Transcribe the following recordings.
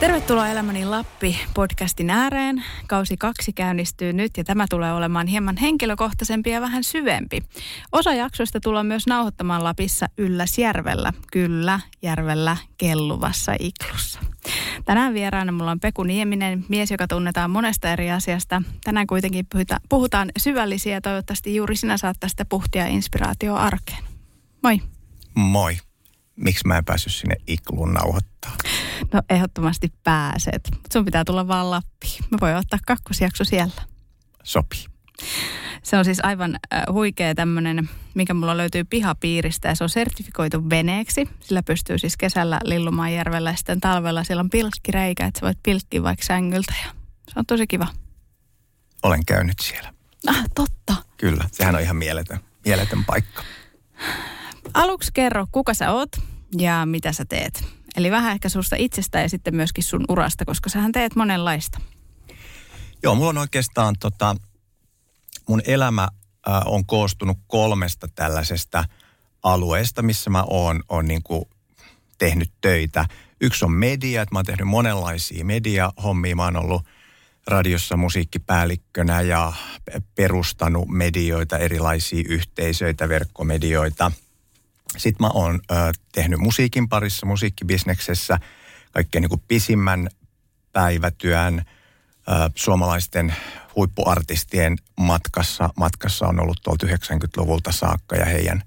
Tervetuloa Elämäni Lappi podcastin ääreen. Kausi kaksi käynnistyy nyt ja tämä tulee olemaan hieman henkilökohtaisempi ja vähän syvempi. Osa jaksoista tullaan myös nauhoittamaan Lapissa Ylläsjärvellä. Kyllä, järvellä kelluvassa iklussa. Tänään vieraana mulla on Peku Nieminen, mies, joka tunnetaan monesta eri asiasta. Tänään kuitenkin puhutaan syvällisiä ja toivottavasti juuri sinä saat tästä puhtia ja inspiraatioa arkeen. Moi. Moi. Miksi mä en päässyt sinne ikluun nauhoittaa? No ehdottomasti pääset, mutta sun pitää tulla vaan Lappiin. Mä voin ottaa kakkosjakso siellä. Sopii. Se on siis aivan äh, huikea tämmöinen, mikä mulla löytyy pihapiiristä ja se on sertifikoitu veneeksi. Sillä pystyy siis kesällä lillumaan järvellä ja sitten talvella siellä on pilkkireikä, että sä voit pilkkiä vaikka sängyltä ja se on tosi kiva. Olen käynyt siellä. Ah, totta. Kyllä, sehän on ihan mieletön, mieletön paikka. Aluksi kerro, kuka sä oot ja mitä sä teet. Eli vähän ehkä susta itsestä ja sitten myöskin sun urasta, koska sähän teet monenlaista. Joo, mulla on oikeastaan tota, mun elämä äh, on koostunut kolmesta tällaisesta alueesta, missä mä oon, oon niin tehnyt töitä. Yksi on media, että mä oon tehnyt monenlaisia mediahommia. Mä oon ollut radiossa musiikkipäällikkönä ja perustanut medioita, erilaisia yhteisöitä, verkkomedioita – sitten mä oon ö, tehnyt musiikin parissa, musiikkibisneksessä kaikkein niin kuin pisimmän päivätyön suomalaisten huippuartistien matkassa. Matkassa on ollut tuolta 90-luvulta saakka ja heidän,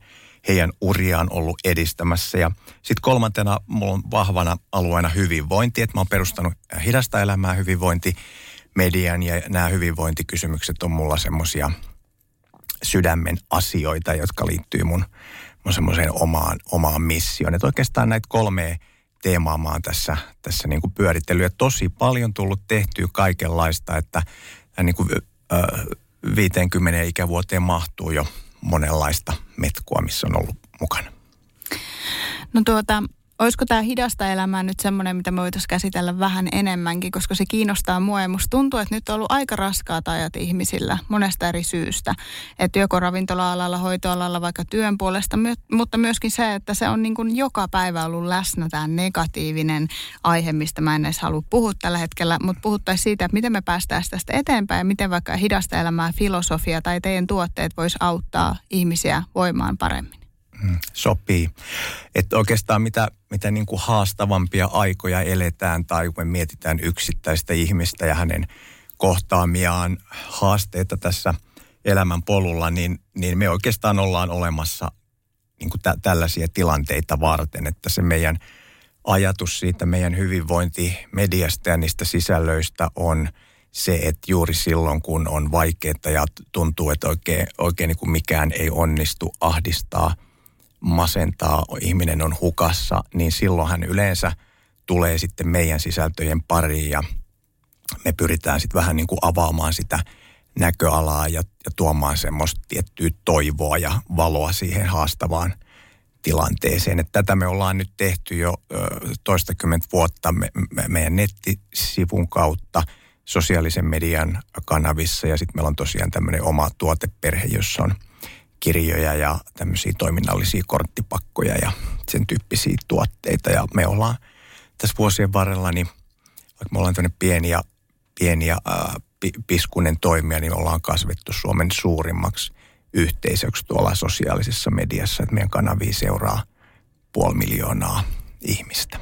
heidän uriaan ollut edistämässä. Ja sitten kolmantena mulla on vahvana alueena hyvinvointi, että mä oon perustanut hidasta elämää hyvinvointi median ja nämä hyvinvointikysymykset on mulla semmoisia sydämen asioita, jotka liittyy mun semmoiseen omaan, omaan missioon. Että oikeastaan näitä kolmea teemaa mä oon tässä, tässä niin kuin pyörittely. Ja tosi paljon tullut tehtyä kaikenlaista, että niin kuin, äh, 50 ikävuoteen mahtuu jo monenlaista metkua, missä on ollut mukana. No tuota, Olisiko tämä hidasta elämää nyt semmoinen, mitä me voitaisiin käsitellä vähän enemmänkin, koska se kiinnostaa mua ja musta tuntuu, että nyt on ollut aika raskaat ajat ihmisillä monesta eri syystä. Että joko ravintola-alalla, hoitoalalla, vaikka työn puolesta, mutta myöskin se, että se on niin kuin joka päivä ollut läsnä tämä negatiivinen aihe, mistä mä en edes halua puhua tällä hetkellä, mutta puhuttaisiin siitä, että miten me päästään tästä eteenpäin ja miten vaikka hidasta elämää filosofia tai teidän tuotteet vois auttaa ihmisiä voimaan paremmin. Mm, sopii. Että oikeastaan mitä, mitä niin kuin haastavampia aikoja eletään tai kun me mietitään yksittäistä ihmistä ja hänen kohtaamiaan haasteita tässä elämän polulla, niin, niin me oikeastaan ollaan olemassa niin kuin tä, tällaisia tilanteita varten, että se meidän ajatus siitä meidän hyvinvointimediasta ja niistä sisällöistä on se, että juuri silloin kun on vaikeaa ja tuntuu, että oikein, oikein niin kuin mikään ei onnistu, ahdistaa – masentaa, ihminen on hukassa, niin silloin hän yleensä tulee sitten meidän sisältöjen pariin ja me pyritään sitten vähän niin kuin avaamaan sitä näköalaa ja, ja tuomaan semmoista tiettyä toivoa ja valoa siihen haastavaan tilanteeseen. Että tätä me ollaan nyt tehty jo ö, toistakymmentä vuotta me, me, meidän nettisivun kautta sosiaalisen median kanavissa ja sitten meillä on tosiaan tämmöinen oma tuoteperhe, jossa on – kirjoja ja tämmöisiä toiminnallisia korttipakkoja ja sen tyyppisiä tuotteita. Ja me ollaan tässä vuosien varrella, niin vaikka me ollaan tämmöinen pieni ja, pieni ja ää, piskunen toimija, niin ollaan kasvettu Suomen suurimmaksi yhteisöksi tuolla sosiaalisessa mediassa. Että meidän kanavia seuraa puoli miljoonaa ihmistä.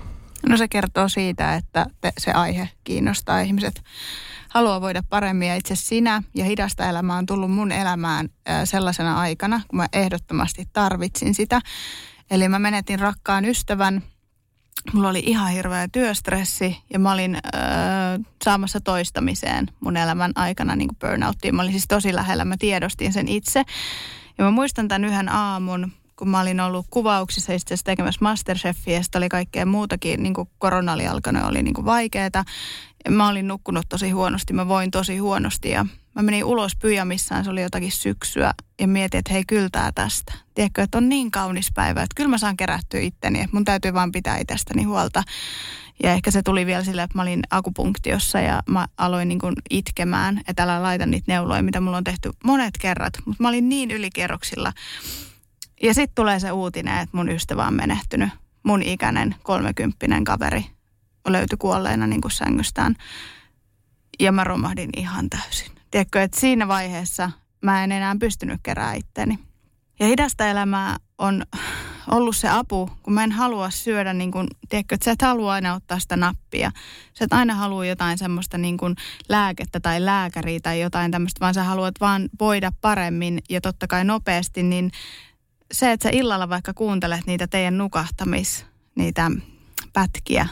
No se kertoo siitä, että te, se aihe kiinnostaa ihmiset haluaa voida paremmin. Ja itse sinä ja hidasta elämää on tullut mun elämään sellaisena aikana, kun mä ehdottomasti tarvitsin sitä. Eli mä menetin rakkaan ystävän. Mulla oli ihan hirveä työstressi ja mä olin äh, saamassa toistamiseen mun elämän aikana niin kuin burnouttiin. Mä olin siis tosi lähellä, mä tiedostin sen itse. Ja mä muistan tämän yhden aamun, kun mä olin ollut kuvauksissa itse asiassa tekemässä Masterchefia, ja oli kaikkea muutakin, niin kuin korona oli alkanut, oli niin kuin vaikeeta. Mä olin nukkunut tosi huonosti, mä voin tosi huonosti ja mä menin ulos pyjamissaan, se oli jotakin syksyä ja mietin, että hei kyltää tästä. Tiedätkö, että on niin kaunis päivä, että kyllä mä saan kerättyä itteni, että mun täytyy vaan pitää itsestäni huolta. Ja ehkä se tuli vielä sillä, että mä olin akupunktiossa ja mä aloin niin itkemään, että älä laita niitä neuloja, mitä mulla on tehty monet kerrat. Mutta mä olin niin ylikierroksilla. Ja sitten tulee se uutinen, että mun ystävä on menehtynyt. Mun ikäinen kolmekymppinen kaveri löytyi kuolleena niin kuin sängystään. Ja mä romahdin ihan täysin. Tiedätkö, että siinä vaiheessa mä en enää pystynyt kerää itteni. Ja hidasta elämää on ollut se apu, kun mä en halua syödä, niin kuin, tiedätkö, että sä et halua aina ottaa sitä nappia. Sä et aina halua jotain semmoista niin kuin lääkettä tai lääkäriä tai jotain tämmöistä, vaan sä haluat vaan voida paremmin ja totta kai nopeasti, niin se, että sä illalla vaikka kuuntelet niitä teidän nukahtamis, niitä pätkiä,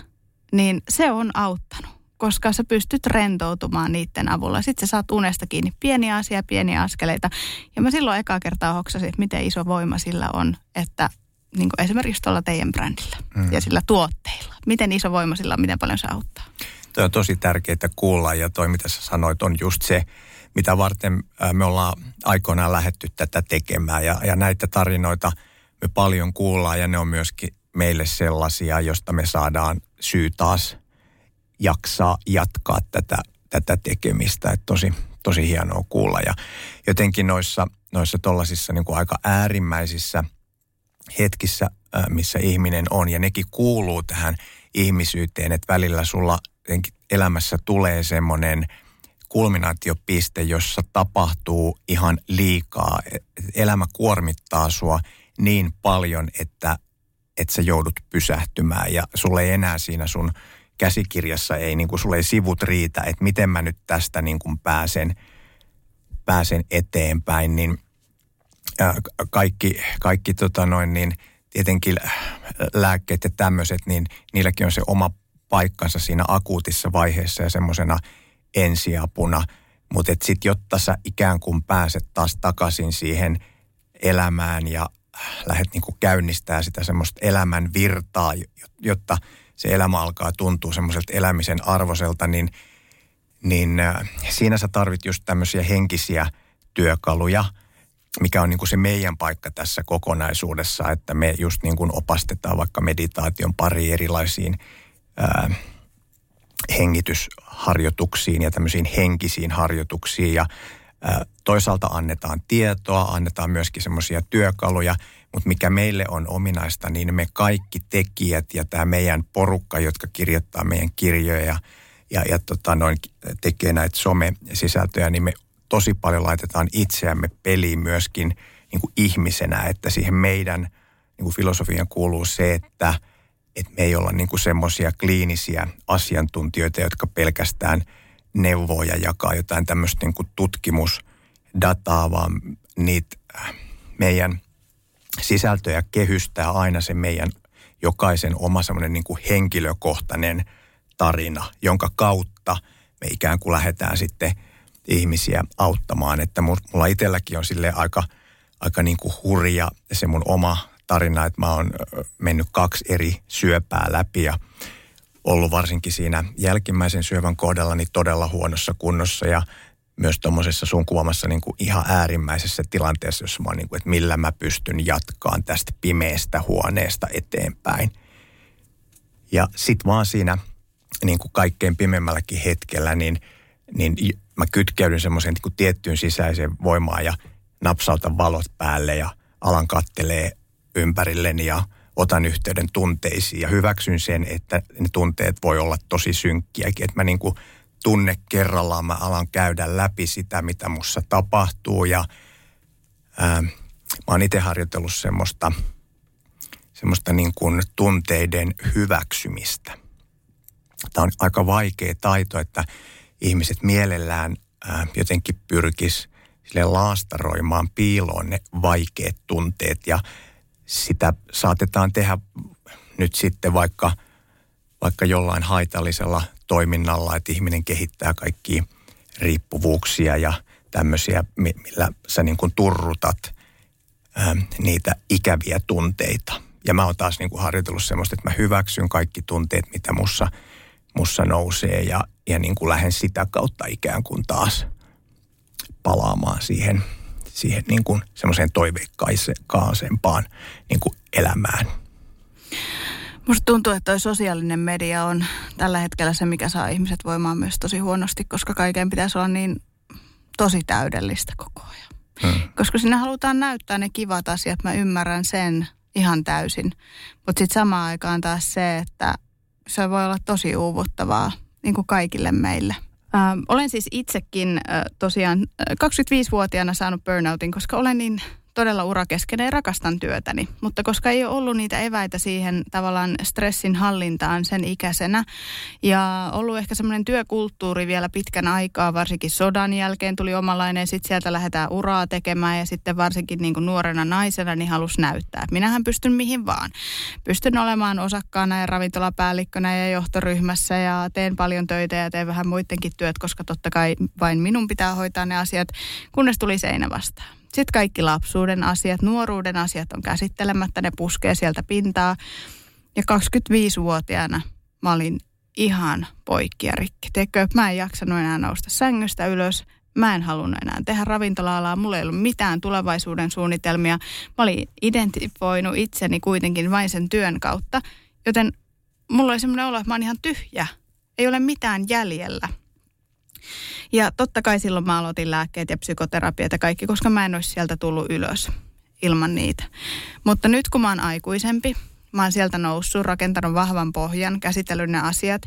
niin se on auttanut koska sä pystyt rentoutumaan niiden avulla. Sitten sä saat unesta kiinni pieniä asia, pieniä askeleita. Ja mä silloin ekaa kertaa hoksasin, että miten iso voima sillä on, että niin kuin esimerkiksi tuolla teidän brändillä mm. ja sillä tuotteilla. Miten iso voima sillä on, miten paljon se auttaa? Tuo on tosi tärkeää kuulla ja toi mitä sä sanoit on just se, mitä varten me ollaan aikoinaan lähetty tätä tekemään ja, ja näitä tarinoita me paljon kuullaan ja ne on myöskin meille sellaisia, josta me saadaan syy taas jaksaa jatkaa tätä, tätä tekemistä. Että tosi, tosi hienoa kuulla ja jotenkin noissa, noissa tollasissa niin kuin aika äärimmäisissä hetkissä, missä ihminen on ja nekin kuuluu tähän ihmisyyteen, että välillä sulla elämässä tulee semmoinen kulminaatiopiste, jossa tapahtuu ihan liikaa. Elämä kuormittaa sua niin paljon, että, että sä joudut pysähtymään ja sulle ei enää siinä sun käsikirjassa ei, niin kuin sulle ei sivut riitä, että miten mä nyt tästä niin kuin pääsen, pääsen eteenpäin, niin ää, kaikki, kaikki tota noin, niin tietenkin lääkkeet ja tämmöiset, niin niilläkin on se oma paikkansa siinä akuutissa vaiheessa ja semmoisena ensiapuna. Mutta sitten jotta sä ikään kuin pääset taas takaisin siihen elämään ja lähdet niin kuin käynnistää sitä semmoista elämän virtaa, jotta – se elämä alkaa tuntua semmoiselta elämisen arvoselta, niin, niin äh, siinä sä tarvit just tämmöisiä henkisiä työkaluja, mikä on niin kuin se meidän paikka tässä kokonaisuudessa, että me just niin kuin opastetaan vaikka meditaation pari erilaisiin ää, äh, hengitysharjoituksiin ja tämmöisiin henkisiin harjoituksiin ja toisaalta annetaan tietoa, annetaan myöskin semmoisia työkaluja, mutta mikä meille on ominaista, niin me kaikki tekijät ja tämä meidän porukka, jotka kirjoittaa meidän kirjoja ja, ja tota noin, tekee näitä some-sisältöjä, niin me tosi paljon laitetaan itseämme peliin myöskin niin kuin ihmisenä, että siihen meidän niin kuin filosofian kuuluu se, että, että me ei olla niin semmoisia kliinisiä asiantuntijoita, jotka pelkästään neuvoo ja jakaa jotain tämmöistä niin kuin tutkimusdataa, vaan niitä meidän sisältöjä kehystää aina se meidän jokaisen oma semmoinen niin kuin henkilökohtainen tarina, jonka kautta me ikään kuin lähdetään sitten ihmisiä auttamaan. Että mulla itselläkin on sille aika, aika niin kuin hurja se mun oma tarina, että mä oon mennyt kaksi eri syöpää läpi ja ollut varsinkin siinä jälkimmäisen syövän kohdalla niin todella huonossa kunnossa ja myös tuommoisessa sun kuvaamassa niin kuin ihan äärimmäisessä tilanteessa, jossa mä oon niin kuin, että millä mä pystyn jatkaan tästä pimeästä huoneesta eteenpäin. Ja sit vaan siinä niin kuin kaikkein pimemmälläkin hetkellä, niin, niin mä kytkeydyn semmoiseen niin kuin tiettyyn sisäiseen voimaan ja napsautan valot päälle ja alan kattelee ympärilleni ja otan yhteyden tunteisiin ja hyväksyn sen, että ne tunteet voi olla tosi synkkiäkin. Että mä niin kuin tunne kerrallaan mä alan käydä läpi sitä, mitä mussa tapahtuu ja ää, mä oon itse harjoitellut semmoista, semmoista niin kuin tunteiden hyväksymistä. Tämä on aika vaikea taito, että ihmiset mielellään ää, jotenkin pyrkis sille laastaroimaan piiloon ne vaikeat tunteet ja sitä saatetaan tehdä nyt sitten vaikka, vaikka jollain haitallisella toiminnalla, että ihminen kehittää kaikkia riippuvuuksia ja tämmöisiä, millä sä niin kuin turrutat ää, niitä ikäviä tunteita. Ja mä oon taas niin kuin harjoitellut semmoista, että mä hyväksyn kaikki tunteet, mitä mussa, mussa nousee ja, ja niin kuin lähden sitä kautta ikään kuin taas palaamaan siihen, siihen niin kuin semmoiseen toiveikkaisempaan niin kuin elämään. Musta tuntuu, että toi sosiaalinen media on tällä hetkellä se, mikä saa ihmiset voimaan myös tosi huonosti, koska kaiken pitäisi olla niin tosi täydellistä koko ajan. Hmm. Koska sinne halutaan näyttää ne kivat asiat, mä ymmärrän sen ihan täysin. Mutta sitten samaan aikaan taas se, että se voi olla tosi uuvuttavaa niin kuin kaikille meille. Ähm, olen siis itsekin äh, tosiaan äh, 25-vuotiaana saanut burnoutin, koska olen niin todella urakeskeinen ja rakastan työtäni. Mutta koska ei ole ollut niitä eväitä siihen tavallaan stressin hallintaan sen ikäisenä ja ollut ehkä semmoinen työkulttuuri vielä pitkän aikaa, varsinkin sodan jälkeen tuli omanlainen, sitten sieltä lähdetään uraa tekemään ja sitten varsinkin niin kuin nuorena naisena niin halusi näyttää, että minähän pystyn mihin vaan. Pystyn olemaan osakkaana ja ravintolapäällikkönä ja johtoryhmässä ja teen paljon töitä ja teen vähän muidenkin työt, koska totta kai vain minun pitää hoitaa ne asiat, kunnes tuli seinä vastaan. Sitten kaikki lapsuuden asiat, nuoruuden asiat on käsittelemättä, ne puskee sieltä pintaa. Ja 25-vuotiaana mä olin ihan poikki ja rikki. Teekö, mä en jaksanut enää nousta sängystä ylös. Mä en halunnut enää tehdä ravintola-alaa. Mulla ei ollut mitään tulevaisuuden suunnitelmia. Mä olin identifoinut itseni kuitenkin vain sen työn kautta. Joten mulla oli semmoinen olo, että mä oon ihan tyhjä. Ei ole mitään jäljellä. Ja totta kai silloin mä aloitin lääkkeet ja psykoterapiat ja kaikki, koska mä en olisi sieltä tullut ylös ilman niitä. Mutta nyt kun mä oon aikuisempi, mä oon sieltä noussut, rakentanut vahvan pohjan, käsitellyt ne asiat,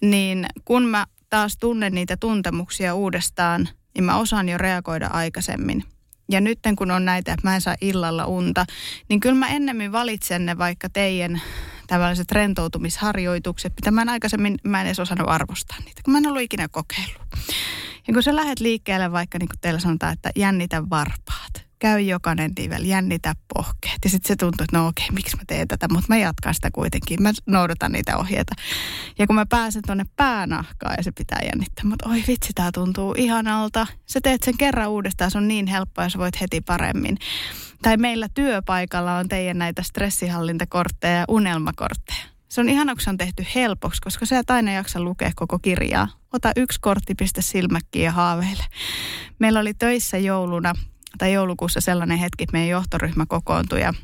niin kun mä taas tunnen niitä tuntemuksia uudestaan, niin mä osaan jo reagoida aikaisemmin. Ja nyt kun on näitä, että mä en saa illalla unta, niin kyllä mä ennemmin valitsen ne vaikka teidän tällaiset rentoutumisharjoitukset, mitä mä en aikaisemmin, mä en edes osannut arvostaa niitä, kun mä en ollut ikinä kokeillut. Ja kun sä lähdet liikkeelle vaikka niin kuin teillä sanotaan, että jännitä varpaat, käy jokainen nivel, jännitä pohkeet. Ja sitten se tuntuu, että no okei, miksi mä teen tätä, mutta mä jatkan sitä kuitenkin. Mä noudatan niitä ohjeita. Ja kun mä pääsen tuonne päänahkaan ja se pitää jännittää, mutta oi vitsi, tää tuntuu ihanalta. Sä teet sen kerran uudestaan, se on niin helppoa ja sä voit heti paremmin. Tai meillä työpaikalla on teidän näitä stressihallintakortteja ja unelmakortteja. Se on ihana, kun se on tehty helpoksi, koska sä et aina jaksa lukea koko kirjaa. Ota yksi kortti, pistä silmäkkiin ja haaveile. Meillä oli töissä jouluna tai joulukuussa sellainen hetki, että meidän johtoryhmä kokoontui ja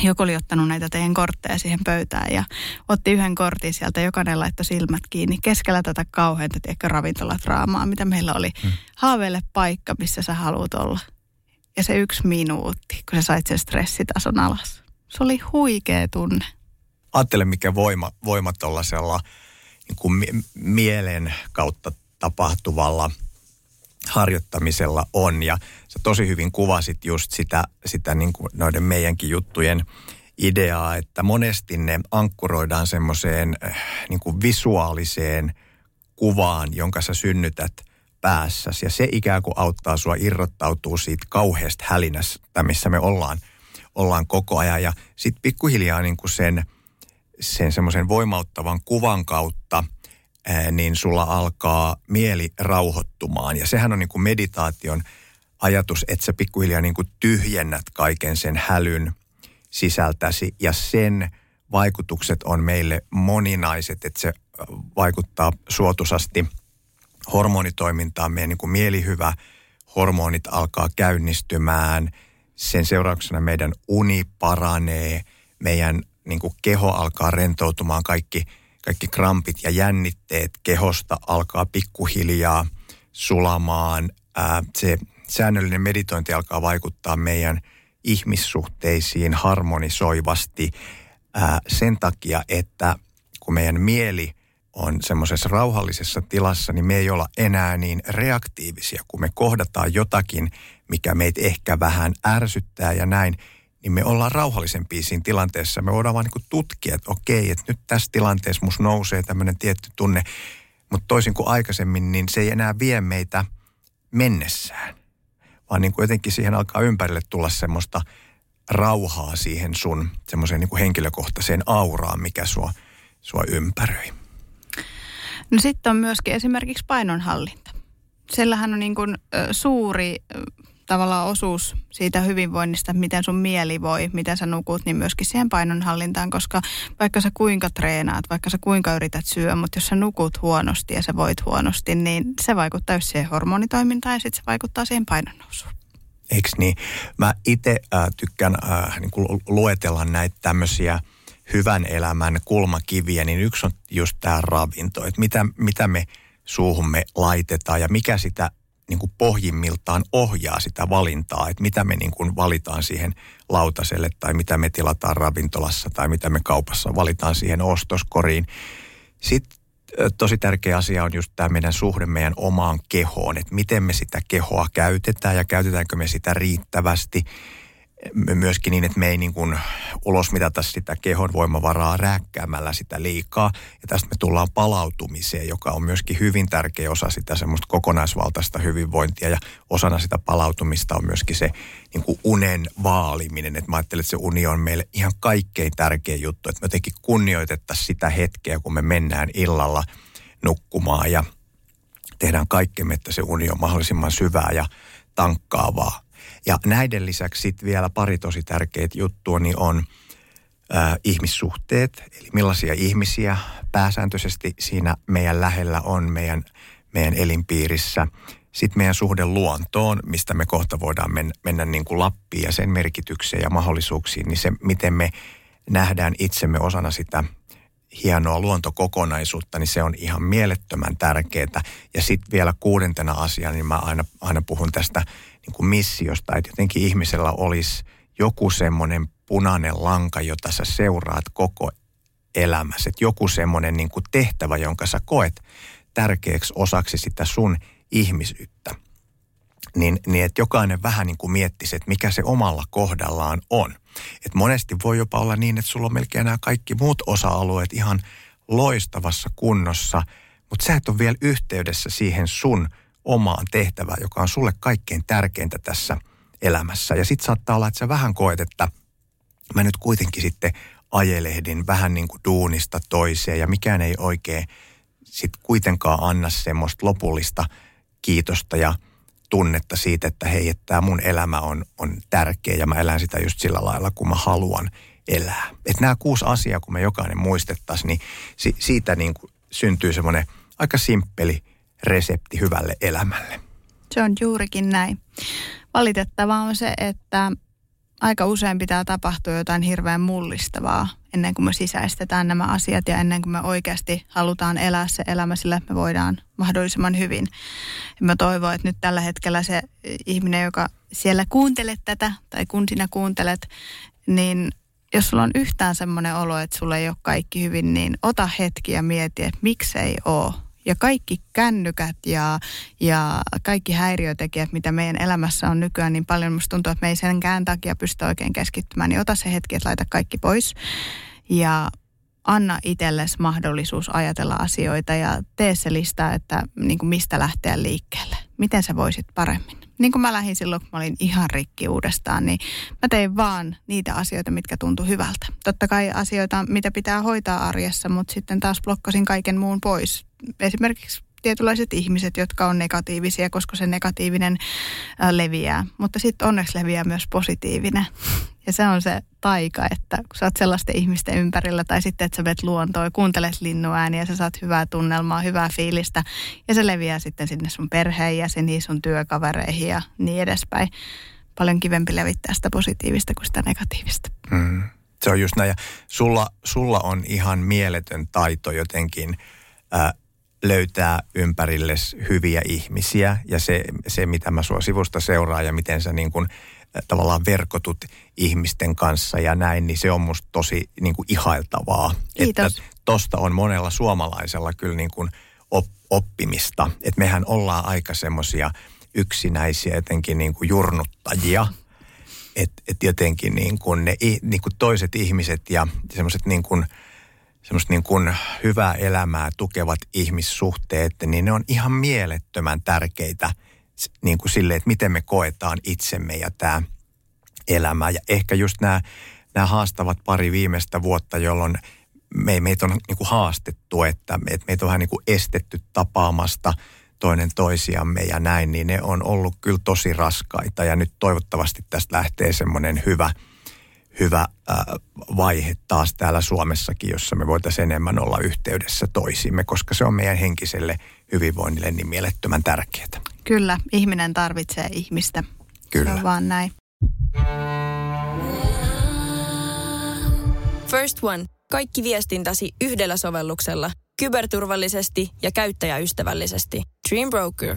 joku oli ottanut näitä teidän kortteja siihen pöytään ja otti yhden kortin sieltä, jokainen laittoi silmät kiinni keskellä tätä kauheanta, tiedätkö, ravintolatraamaa, mitä meillä oli. Hmm. Haaveille paikka, missä sä haluat olla. Ja se yksi minuutti, kun sä sait sen stressitason alas. Se oli huikea tunne. Ajattele, mikä voima, voima tuollaisella niin kuin mielen kautta tapahtuvalla harjoittamisella on. Ja sä tosi hyvin kuvasit just sitä, sitä niin kuin noiden meidänkin juttujen ideaa, että monesti ne ankkuroidaan semmoiseen äh, niin kuin visuaaliseen kuvaan, jonka sä synnytät – päässäsi ja se ikään kuin auttaa sua irrottautuu siitä kauheasta hälinästä, missä me ollaan, ollaan koko ajan. Ja sitten pikkuhiljaa niin kuin sen, sen semmoisen voimauttavan kuvan kautta, niin sulla alkaa mieli rauhoittumaan. Ja sehän on niin kuin meditaation ajatus, että sä pikkuhiljaa niin kuin tyhjennät kaiken sen hälyn sisältäsi. Ja sen vaikutukset on meille moninaiset, että se vaikuttaa suotusasti – hormonitoimintaan, meidän niin kuin mielihyvä hormonit alkaa käynnistymään, sen seurauksena meidän uni paranee, meidän niin kuin keho alkaa rentoutumaan, kaikki, kaikki krampit ja jännitteet kehosta alkaa pikkuhiljaa sulamaan. Se säännöllinen meditointi alkaa vaikuttaa meidän ihmissuhteisiin harmonisoivasti sen takia, että kun meidän mieli – on semmoisessa rauhallisessa tilassa, niin me ei olla enää niin reaktiivisia. Kun me kohdataan jotakin, mikä meitä ehkä vähän ärsyttää ja näin, niin me ollaan rauhallisempia siinä tilanteessa. Me voidaan vaan niin tutkia, että okei, että nyt tässä tilanteessa mus nousee tämmöinen tietty tunne. Mutta toisin kuin aikaisemmin, niin se ei enää vie meitä mennessään. Vaan niin kuin jotenkin siihen alkaa ympärille tulla semmoista rauhaa siihen sun semmoiseen niin henkilökohtaiseen auraan, mikä sua, sua ympäröi. No sitten on myöskin esimerkiksi painonhallinta. Siellähän on niin kuin, suuri tavallaan osuus siitä hyvinvoinnista, miten sun mieli voi, miten sä nukut, niin myöskin siihen painonhallintaan, koska vaikka sä kuinka treenaat, vaikka sä kuinka yrität syödä, mutta jos sä nukut huonosti ja sä voit huonosti, niin se vaikuttaa just siihen hormonitoimintaan ja sitten se vaikuttaa siihen painonnousuun. Eikö niin? Mä itse äh, tykkään äh, niin luetella näitä tämmöisiä hyvän elämän kulmakiviä, niin yksi on just tämä ravinto, että mitä, mitä me suuhumme laitetaan ja mikä sitä niin kuin pohjimmiltaan ohjaa sitä valintaa, että mitä me niin kuin valitaan siihen lautaselle tai mitä me tilataan ravintolassa tai mitä me kaupassa valitaan siihen ostoskoriin. Sitten tosi tärkeä asia on just tämä meidän suhde meidän omaan kehoon, että miten me sitä kehoa käytetään ja käytetäänkö me sitä riittävästi – myöskin niin, että me ei niin kuin ulosmitata sitä kehon voimavaraa rääkkäämällä sitä liikaa. Ja tästä me tullaan palautumiseen, joka on myöskin hyvin tärkeä osa sitä semmoista kokonaisvaltaista hyvinvointia. Ja osana sitä palautumista on myöskin se niin kuin unen vaaliminen. Että mä ajattelen, että se uni on meille ihan kaikkein tärkein juttu. Että me jotenkin kunnioitettaisiin sitä hetkeä, kun me mennään illalla nukkumaan ja tehdään kaikkemme, että se uni on mahdollisimman syvää ja tankkaavaa ja näiden lisäksi sitten vielä pari tosi tärkeitä juttua, niin on äh, ihmissuhteet, eli millaisia ihmisiä pääsääntöisesti siinä meidän lähellä on meidän, meidän elinpiirissä. Sitten meidän suhde luontoon, mistä me kohta voidaan mennä, mennä niin kuin Lappiin ja sen merkitykseen ja mahdollisuuksiin, niin se, miten me nähdään itsemme osana sitä hienoa luontokokonaisuutta, niin se on ihan mielettömän tärkeää. Ja sitten vielä kuudentena asiana, niin mä aina, aina puhun tästä niin kuin missiosta, että jotenkin ihmisellä olisi joku semmoinen punainen lanka, jota sä seuraat koko elämässä. Että joku semmoinen niin kuin tehtävä, jonka sä koet tärkeäksi osaksi sitä sun ihmisyyttä. Niin, niin että jokainen vähän niin kuin miettisi, että mikä se omalla kohdallaan on. Et monesti voi jopa olla niin, että sulla on melkein nämä kaikki muut osa-alueet ihan loistavassa kunnossa, mutta sä et ole vielä yhteydessä siihen sun omaan tehtävään, joka on sulle kaikkein tärkeintä tässä elämässä. Ja sitten saattaa olla, että sä vähän koet, että mä nyt kuitenkin sitten ajelehdin vähän niin kuin duunista toiseen ja mikään ei oikein sitten kuitenkaan anna semmoista lopullista kiitosta ja tunnetta siitä, että hei, että tämä mun elämä on, on tärkeä ja mä elän sitä just sillä lailla, kun mä haluan elää. Että nämä kuusi asiaa, kun me jokainen muistettaisiin, niin si- siitä niin kuin syntyy semmoinen aika simppeli resepti hyvälle elämälle. Se on juurikin näin. Valitettavaa on se, että aika usein pitää tapahtua jotain hirveän mullistavaa ennen kuin me sisäistetään nämä asiat ja ennen kuin me oikeasti halutaan elää se elämä sillä, me voidaan mahdollisimman hyvin. Ja mä toivon, että nyt tällä hetkellä se ihminen, joka siellä kuuntelet tätä tai kun sinä kuuntelet, niin jos sulla on yhtään semmoinen olo, että sulla ei ole kaikki hyvin, niin ota hetki ja mieti, että miksei ole ja kaikki kännykät ja, ja kaikki häiriötekijät, mitä meidän elämässä on nykyään niin paljon, musta tuntuu, että me ei senkään takia pysty oikein keskittymään, niin ota se hetki, että laita kaikki pois. Ja anna itsellesi mahdollisuus ajatella asioita ja tee se lista, että niin kuin mistä lähteä liikkeelle. Miten sä voisit paremmin? Niin kuin mä lähdin silloin, kun mä olin ihan rikki uudestaan, niin mä tein vaan niitä asioita, mitkä tuntui hyvältä. Totta kai asioita, mitä pitää hoitaa arjessa, mutta sitten taas blokkasin kaiken muun pois. Esimerkiksi tietynlaiset ihmiset, jotka on negatiivisia, koska se negatiivinen leviää. Mutta sitten onneksi leviää myös positiivinen. Ja se on se taika, että kun sä oot sellaisten ihmisten ympärillä tai sitten, että sä vet luontoa, kuuntelet linnuääniä, sä saat hyvää tunnelmaa, hyvää fiilistä ja se leviää sitten sinne sun perheenjäseniin, sun työkavereihin ja niin edespäin. Paljon kivempi levittää sitä positiivista kuin sitä negatiivista. Mm. Se on just näin. Ja sulla, sulla on ihan mieletön taito jotenkin äh, löytää ympärille hyviä ihmisiä ja se, se, mitä mä sua sivusta seuraan ja miten sä niin kuin tavallaan verkotut ihmisten kanssa ja näin, niin se on musta tosi niin kuin ihailtavaa. Kiitos. Että tosta on monella suomalaisella kyllä niin kuin op, oppimista. Että mehän ollaan aika semmoisia yksinäisiä jotenkin niin kuin jurnuttajia. Että et jotenkin niin kuin ne niin kuin toiset ihmiset ja semmoiset niin kuin – semmoista niin kuin hyvää elämää tukevat ihmissuhteet, niin ne on ihan mielettömän tärkeitä niin kuin sille, että miten me koetaan itsemme ja tämä elämä. Ja ehkä just nämä, nämä haastavat pari viimeistä vuotta, jolloin me, meitä on niin kuin haastettu, että meitä on vähän niin kuin estetty tapaamasta toinen toisiamme ja näin, niin ne on ollut kyllä tosi raskaita. Ja nyt toivottavasti tästä lähtee semmoinen hyvä, hyvä äh, vaihe taas täällä Suomessakin, jossa me voitaisiin enemmän olla yhteydessä toisimme, koska se on meidän henkiselle hyvinvoinnille niin mielettömän tärkeää. Kyllä, ihminen tarvitsee ihmistä. Kyllä. Se on vaan näin. First One. Kaikki viestintäsi yhdellä sovelluksella. Kyberturvallisesti ja käyttäjäystävällisesti. Dream Broker.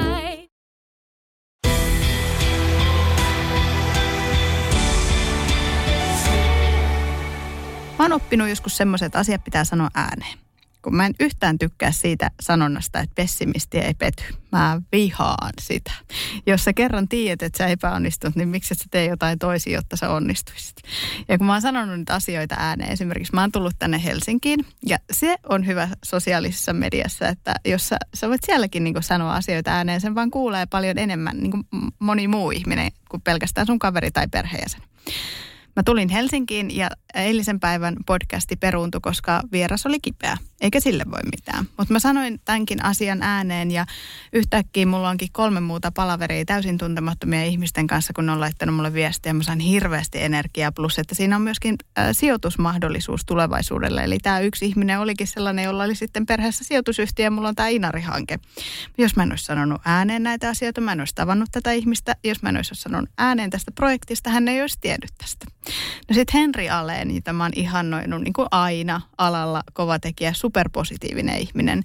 Mä oon oppinut joskus semmoiset, että asiat pitää sanoa ääneen. Kun mä en yhtään tykkää siitä sanonnasta, että pessimisti ei pety. Mä vihaan sitä. Jos sä kerran tiedät, että sä epäonnistut, niin miksi et sä tee jotain toisia, jotta sä onnistuisit. Ja kun mä oon sanonut nyt asioita ääneen, esimerkiksi mä oon tullut tänne Helsinkiin, ja se on hyvä sosiaalisessa mediassa, että jos sä, sä voit sielläkin niin sanoa asioita ääneen, sen vaan kuulee paljon enemmän niin moni muu ihminen kuin pelkästään sun kaveri tai perheenjäsen. Mä tulin Helsinkiin ja eilisen päivän podcasti peruuntui, koska vieras oli kipeä. Eikä sille voi mitään. Mutta mä sanoin tämänkin asian ääneen ja yhtäkkiä mulla onkin kolme muuta palaveria täysin tuntemattomia ihmisten kanssa, kun ne on laittanut mulle viestiä. Mä saan hirveästi energiaa, plus että siinä on myöskin äh, sijoitusmahdollisuus tulevaisuudelle. Eli tämä yksi ihminen olikin sellainen, jolla oli sitten perheessä sijoitusyhtiö ja mulla on tämä Inari-hanke. Jos mä en olisi sanonut ääneen näitä asioita, mä en olisi tavannut tätä ihmistä. Jos mä en olisi sanonut ääneen tästä projektista, hän ei olisi tiennyt tästä. No sitten Henri Aleen, jota mä oon ihannoinut niin kuin aina alalla kova tekijä, superpositiivinen ihminen,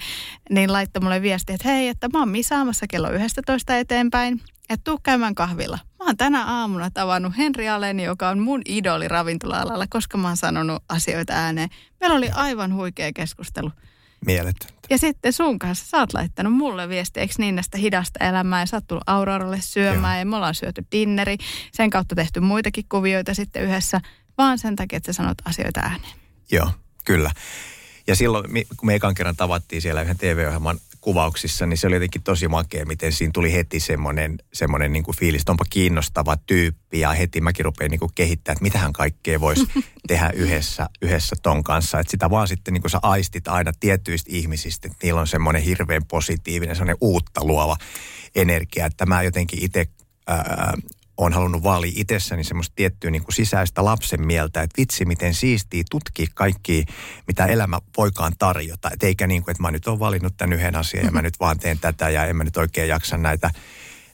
niin laittoi mulle viesti, että hei, että mä oon misaamassa kello 11 eteenpäin, että tuu käymään kahvilla. Mä oon tänä aamuna tavannut Henri Aleni, joka on mun idoli ravintola-alalla, koska mä oon sanonut asioita ääneen. Meillä oli aivan huikea keskustelu. Mieletöntä. Ja sitten sun kanssa sä oot laittanut mulle viestiä, eikö niin näistä hidasta elämää ja sä oot tullut Auroralle syömään Joo. ja me ollaan syöty dinneri. Sen kautta tehty muitakin kuvioita sitten yhdessä, vaan sen takia, että sä sanot asioita ääneen. Joo, kyllä. Ja silloin, kun me ekan kerran tavattiin siellä yhden TV-ohjelman kuvauksissa, niin se oli jotenkin tosi makea, miten siinä tuli heti semmoinen, semmoinen niin kuin fiilis, että onpa kiinnostava tyyppi ja heti mäkin rupean niin kuin kehittää, että mitähän kaikkea voisi tehdä yhdessä, yhdessä ton kanssa. Että sitä vaan sitten niin kuin sä aistit aina tietyistä ihmisistä, että niillä on semmoinen hirveän positiivinen, semmoinen uutta luova energia, että mä jotenkin itse on halunnut vaalia itsessäni semmoista tiettyä niin kuin sisäistä lapsen mieltä, että vitsi miten siistii tutkia kaikki, mitä elämä voikaan tarjota. Et eikä niin kuin, että mä nyt olen valinnut tämän yhden asian ja mä nyt vaan teen tätä ja en mä nyt oikein jaksa näitä,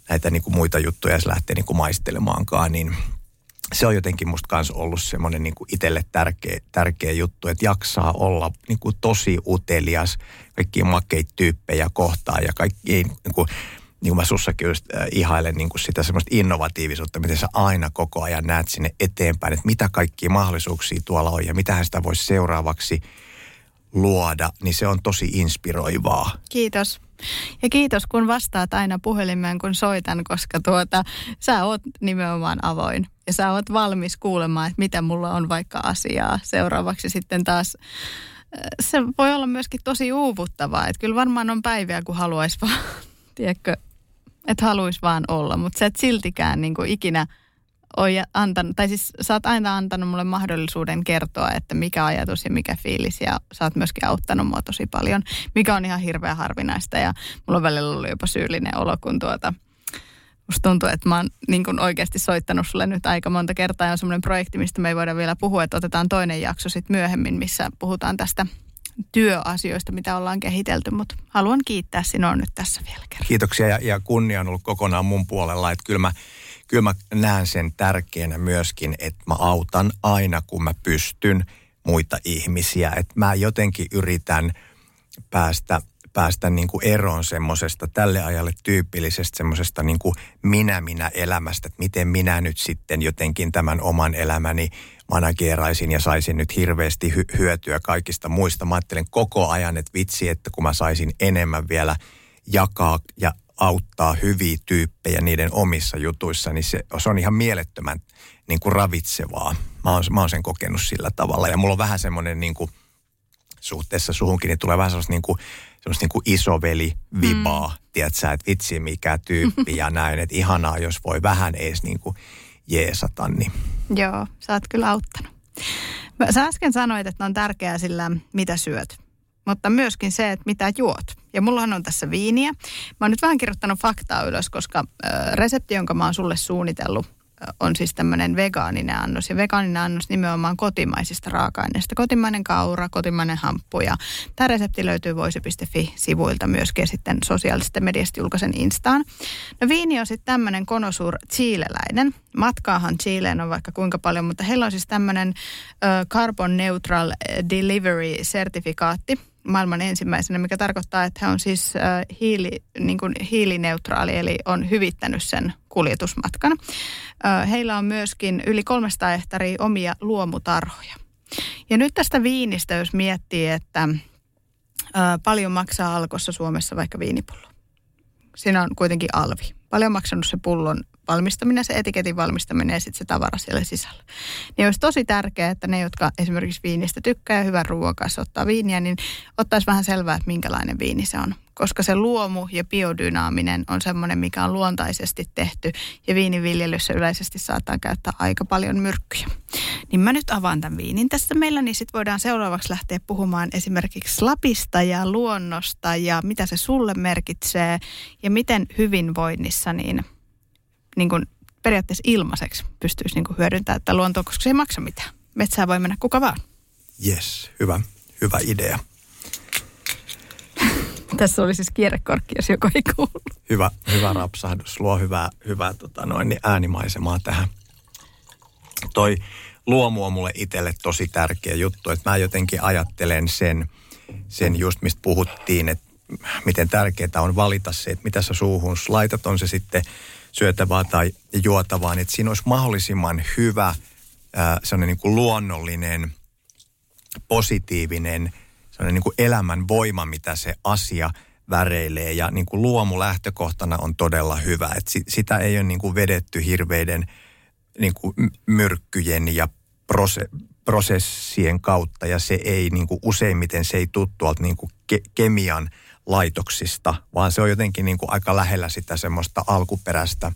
näitä niin kuin muita juttuja edes lähteä niin kuin maistelemaankaan, niin se on jotenkin musta kans ollut semmoinen niin itselle tärkeä, tärkeä juttu, että jaksaa olla niin kuin tosi utelias kaikkia makeita tyyppejä kohtaan ja kaikki niin kuin, niin kuin mä sussakin just äh, ihailen niin kuin sitä semmoista innovatiivisuutta, miten sä aina koko ajan näet sinne eteenpäin, että mitä kaikkia mahdollisuuksia tuolla on ja mitä sitä voisi seuraavaksi luoda, niin se on tosi inspiroivaa. Kiitos. Ja kiitos, kun vastaat aina puhelimeen, kun soitan, koska tuota, sä oot nimenomaan avoin. Ja sä oot valmis kuulemaan, että mitä mulla on vaikka asiaa. Seuraavaksi sitten taas äh, se voi olla myöskin tosi uuvuttavaa. Että kyllä varmaan on päiviä, kun haluaisi vaan, tiedätkö, että haluaisi vaan olla, mutta sä et siltikään niin kuin ikinä ole antanut, tai siis sä oot aina antanut mulle mahdollisuuden kertoa, että mikä ajatus ja mikä fiilis, ja sä oot myöskin auttanut mua tosi paljon, mikä on ihan hirveän harvinaista, ja mulla on välillä ollut jopa syyllinen olo, kun tuota, musta tuntuu, että mä oon niin kuin oikeasti soittanut sulle nyt aika monta kertaa, ja on semmoinen projekti, mistä me ei voida vielä puhua, että otetaan toinen jakso sitten myöhemmin, missä puhutaan tästä työasioista, mitä ollaan kehitelty, mutta haluan kiittää sinua nyt tässä vielä kerran. Kiitoksia ja, ja kunnia on ollut kokonaan mun puolella, että kyllä mä, kyllä mä näen sen tärkeänä myöskin, että mä autan aina, kun mä pystyn muita ihmisiä, että mä jotenkin yritän päästä päästä niin kuin eroon semmoisesta tälle ajalle tyypillisestä semmoisesta niin kuin minä-minä elämästä, että miten minä nyt sitten jotenkin tämän oman elämäni manageraisin ja saisin nyt hirveästi hy- hyötyä kaikista muista. Mä ajattelen koko ajan, että vitsi, että kun mä saisin enemmän vielä jakaa ja auttaa hyviä tyyppejä niiden omissa jutuissa, niin se, se on ihan mielettömän niin kuin ravitsevaa. Mä oon, mä oon sen kokenut sillä tavalla. Ja mulla on vähän semmoinen niin kuin, suhteessa suhunkin, niin tulee vähän semmoista niin kuin, semmoista niin kuin isoveli vibaa, mm. tiedätkö että vitsi mikä tyyppi ja näin, että ihanaa, jos voi vähän ees niin kuin jeesata. Niin. Joo, sä oot kyllä auttanut. Sä äsken sanoit, että on tärkeää sillä, mitä syöt, mutta myöskin se, että mitä juot. Ja mullahan on tässä viiniä. Mä oon nyt vähän kirjoittanut faktaa ylös, koska resepti, jonka mä oon sulle suunnitellut, on siis tämmöinen vegaaninen annos. Ja vegaaninen annos nimenomaan kotimaisista raaka-aineista. Kotimainen kaura, kotimainen hamppu. Ja tämä resepti löytyy voisi.fi-sivuilta myöskin sitten sosiaalisesta mediasta julkaisen Instaan. No viini on sitten tämmöinen konosur chileläinen. Matkaahan Chileen on vaikka kuinka paljon, mutta heillä on siis tämmöinen carbon neutral delivery-sertifikaatti maailman ensimmäisenä, mikä tarkoittaa, että he on siis hiili, niin kuin hiilineutraali, eli on hyvittänyt sen kuljetusmatkan. Heillä on myöskin yli 300 hehtaaria omia luomutarhoja. Ja nyt tästä viinistä, jos miettii, että paljon maksaa alkossa Suomessa vaikka viinipullo. Siinä on kuitenkin alvi. Paljon maksanut se pullon valmistaminen, se etiketin valmistaminen ja sitten se tavara siellä sisällä. Niin olisi tosi tärkeää, että ne, jotka esimerkiksi viinistä tykkää ja hyvän ruoan kanssa ottaa viiniä, niin ottaisi vähän selvää, että minkälainen viini se on. Koska se luomu ja biodynaaminen on semmoinen, mikä on luontaisesti tehty ja viiniviljelyssä yleisesti saattaa käyttää aika paljon myrkkyjä. Niin mä nyt avaan tämän viinin tässä meillä, niin sitten voidaan seuraavaksi lähteä puhumaan esimerkiksi Lapista ja luonnosta ja mitä se sulle merkitsee ja miten hyvinvoinnissa niin niin kuin periaatteessa ilmaiseksi pystyisi niin kuin hyödyntämään tätä luontoa, koska se ei maksa mitään. Metsää voi mennä kuka vaan. Yes, hyvä, hyvä idea. Tässä oli siis kierrekorkki, jos joku ei kuulu. Hyvä, hyvä rapsahdus. Luo hyvää, hyvää tota noin, niin äänimaisemaa tähän. Toi luomu on mulle itselle tosi tärkeä juttu, että mä jotenkin ajattelen sen, sen just mistä puhuttiin, että miten tärkeää on valita se, että mitä sä suuhun laitat, on se sitten syötävää tai juotavaa, niin että siinä olisi mahdollisimman hyvä, sellainen niin kuin luonnollinen, positiivinen, niin kuin elämän voima, mitä se asia väreilee. Ja niin kuin luomu lähtökohtana on todella hyvä. että sitä ei ole niin kuin vedetty hirveiden niin kuin myrkkyjen ja prose, prosessien kautta ja se ei niin kuin useimmiten se ei tuttu tuolta niin kuin ke- kemian – laitoksista, vaan se on jotenkin niin kuin aika lähellä sitä semmoista alkuperäistä,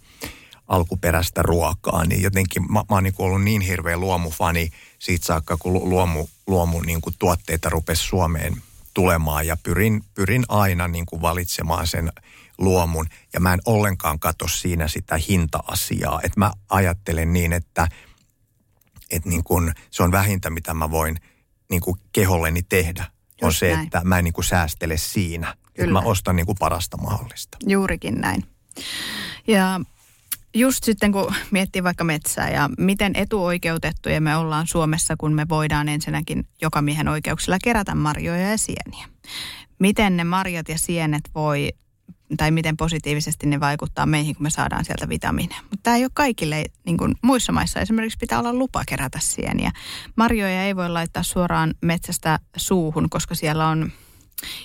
alkuperäistä ruokaa. Niin jotenkin mä, mä oon niin ollut niin hirveä luomufani siitä saakka, kun luomu, luomu niin kuin tuotteita rupesi Suomeen tulemaan ja pyrin, pyrin aina niin kuin valitsemaan sen luomun ja mä en ollenkaan katso siinä sitä hinta-asiaa. Että mä ajattelen niin, että, että niin kuin se on vähintä, mitä mä voin niin kuin keholleni tehdä on se, näin. että mä en niin kuin säästele siinä. Kyllä. Että mä ostan niin kuin parasta mahdollista. Juurikin näin. Ja just sitten kun miettii vaikka metsää ja miten etuoikeutettuja me ollaan Suomessa, kun me voidaan ensinnäkin joka miehen oikeuksilla kerätä marjoja ja sieniä. Miten ne marjat ja sienet voi tai miten positiivisesti ne vaikuttaa meihin, kun me saadaan sieltä vitamiineja. Mutta tämä ei ole kaikille, niin kuin muissa maissa esimerkiksi pitää olla lupa kerätä sieniä. Marjoja ei voi laittaa suoraan metsästä suuhun, koska siellä on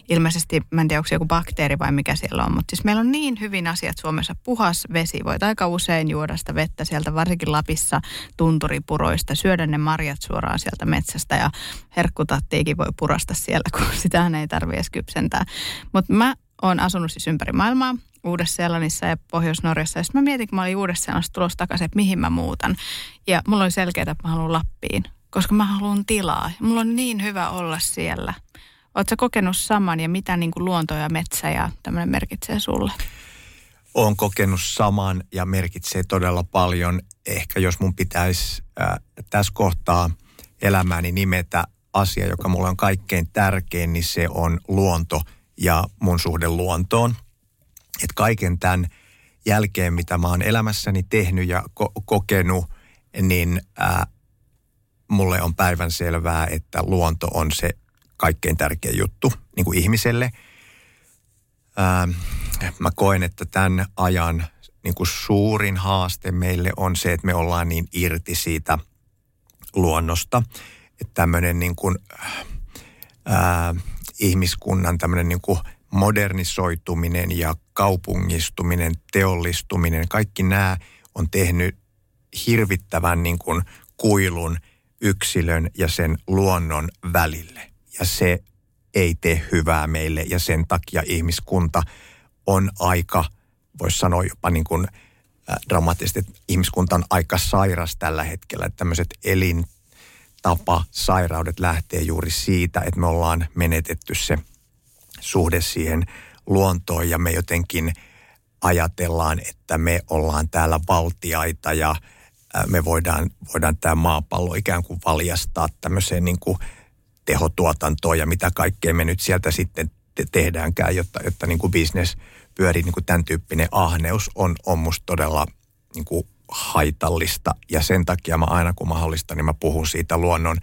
ilmeisesti, mä en tiedä onko se joku bakteeri vai mikä siellä on, mutta siis meillä on niin hyvin asiat Suomessa. Puhas vesi, voit aika usein juoda sitä vettä sieltä, varsinkin Lapissa tunturipuroista, syödä ne marjat suoraan sieltä metsästä ja herkkutattiikin voi purasta siellä, kun sitähän ei tarvitse edes kypsentää. Mutta mä olen asunut siis ympäri maailmaa, Uudessa-Seelannissa ja Pohjois-Norjassa. Ja sitten mä mietin, kun mä olin Uudessa-Seelannassa tulossa takaisin, että mihin mä muutan. Ja mulla oli selkeää, että mä haluan Lappiin, koska mä haluan tilaa. Mulla on niin hyvä olla siellä. Oletko kokenut saman ja mitä niin kuin luonto ja metsä ja tämmöinen merkitsee sulle? Olen kokenut saman ja merkitsee todella paljon. Ehkä jos mun pitäisi äh, tässä kohtaa elämääni nimetä asia, joka mulle on kaikkein tärkein, niin se on luonto – ja mun suhde luontoon. Että kaiken tämän jälkeen, mitä mä oon elämässäni tehnyt ja ko- kokenut, niin ää, mulle on päivän selvää, että luonto on se kaikkein tärkein juttu niin kuin ihmiselle. Ää, mä koen, että tämän ajan niin kuin suurin haaste meille on se, että me ollaan niin irti siitä luonnosta. Että tämmöinen niin kuin, ää, ihmiskunnan tämmöinen niin kuin modernisoituminen ja kaupungistuminen, teollistuminen, kaikki nämä on tehnyt hirvittävän niin kuin kuilun yksilön ja sen luonnon välille. Ja se ei tee hyvää meille ja sen takia ihmiskunta on aika, voisi sanoa jopa niin kuin äh, dramaattisesti, että ihmiskunta on aika sairas tällä hetkellä. Että tämmöiset elintapa sairaudet lähtee juuri siitä, että me ollaan menetetty se suhde siihen luontoon ja me jotenkin ajatellaan, että me ollaan täällä valtiaita ja äh, me voidaan, voidaan tämä maapallo ikään kuin valjastaa tämmöiseen niin kuin tehotuotantoon ja mitä kaikkea me nyt sieltä sitten te- tehdäänkään, jotta, jotta niin kuin business pyörii, niin kuin tämän tyyppinen ahneus on, on musta todella niin kuin haitallista. Ja sen takia mä aina kun mahdollista, niin mä puhun siitä luonnon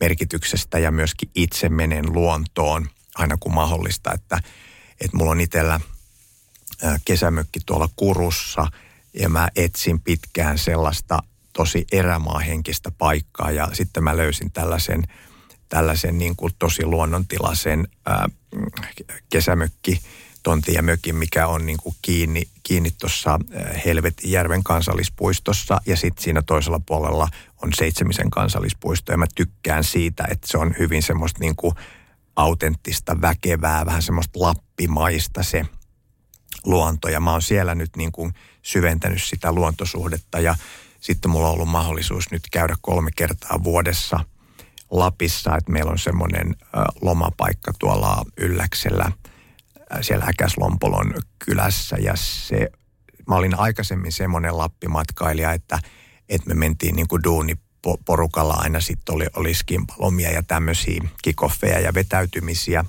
merkityksestä ja myöskin itse menen luontoon aina kun mahdollista, että, että mulla on itsellä kesämökki tuolla Kurussa ja mä etsin pitkään sellaista tosi erämaahenkistä paikkaa ja sitten mä löysin tällaisen, tällaisen niin kuin tosi luonnontilaisen kesämökki tontin ja mökin, mikä on niin kuin kiinni, kiinni tuossa Helvetijärven kansallispuistossa. Ja sitten siinä toisella puolella on Seitsemisen kansallispuisto. Ja mä tykkään siitä, että se on hyvin semmoista niin kuin autenttista, väkevää, vähän semmoista lappimaista se luonto. Ja mä oon siellä nyt niin kuin syventänyt sitä luontosuhdetta. Ja sitten mulla on ollut mahdollisuus nyt käydä kolme kertaa vuodessa Lapissa, että meillä on semmoinen lomapaikka tuolla Ylläksellä siellä Äkäslompolon kylässä ja se, mä olin aikaisemmin semmoinen lappimatkailija, että, että me mentiin niin kuin duuniporukalla aina sitten oli, oli skimpalomia ja tämmöisiä kikoffeja ja vetäytymisiä.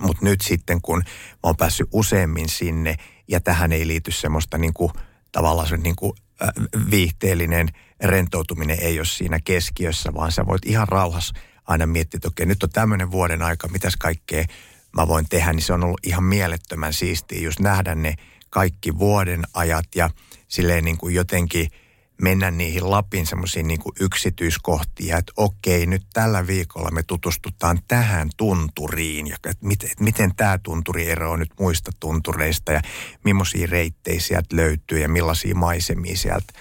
Mutta nyt sitten kun mä oon päässyt useammin sinne ja tähän ei liity semmoista niin kuin, tavallaan se niin kuin, äh, viihteellinen rentoutuminen ei ole siinä keskiössä, vaan sä voit ihan rauhassa aina miettiä, että okei, nyt on tämmöinen vuoden aika, mitäs kaikkea mä voin tehdä, niin se on ollut ihan mielettömän siistiä just nähdä ne kaikki vuoden ajat ja silleen niin kuin jotenkin mennä niihin Lapin semmoisiin niin yksityiskohtiin, että okei, nyt tällä viikolla me tutustutaan tähän tunturiin ja että miten, että miten tämä tunturi eroaa nyt muista tuntureista ja millaisia reittejä sieltä löytyy ja millaisia maisemia sieltä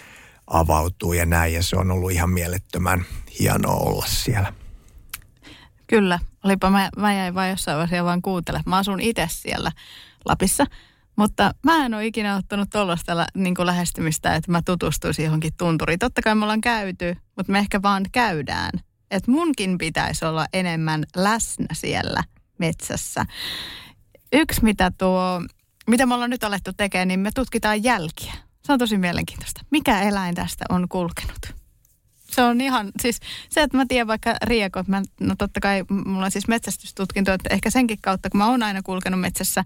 avautuu ja näin. Ja se on ollut ihan mielettömän hienoa olla siellä. Kyllä, olipa mä, mä jäin vain jossain vaiheessa vaan kuuntele. Mä asun itse siellä Lapissa, mutta mä en ole ikinä ottanut tuollaista niin lähestymistä, että mä tutustuisin johonkin tunturiin. Totta kai me ollaan käyty, mutta me ehkä vaan käydään. Että munkin pitäisi olla enemmän läsnä siellä metsässä. Yksi, mitä tuo, mitä me ollaan nyt alettu tekemään, niin me tutkitaan jälkiä. Se on tosi mielenkiintoista. Mikä eläin tästä on kulkenut? Se on ihan, siis se, että mä tiedän vaikka riekot, mä, no totta kai mulla on siis metsästystutkinto, että ehkä senkin kautta, kun mä oon aina kulkenut metsässä,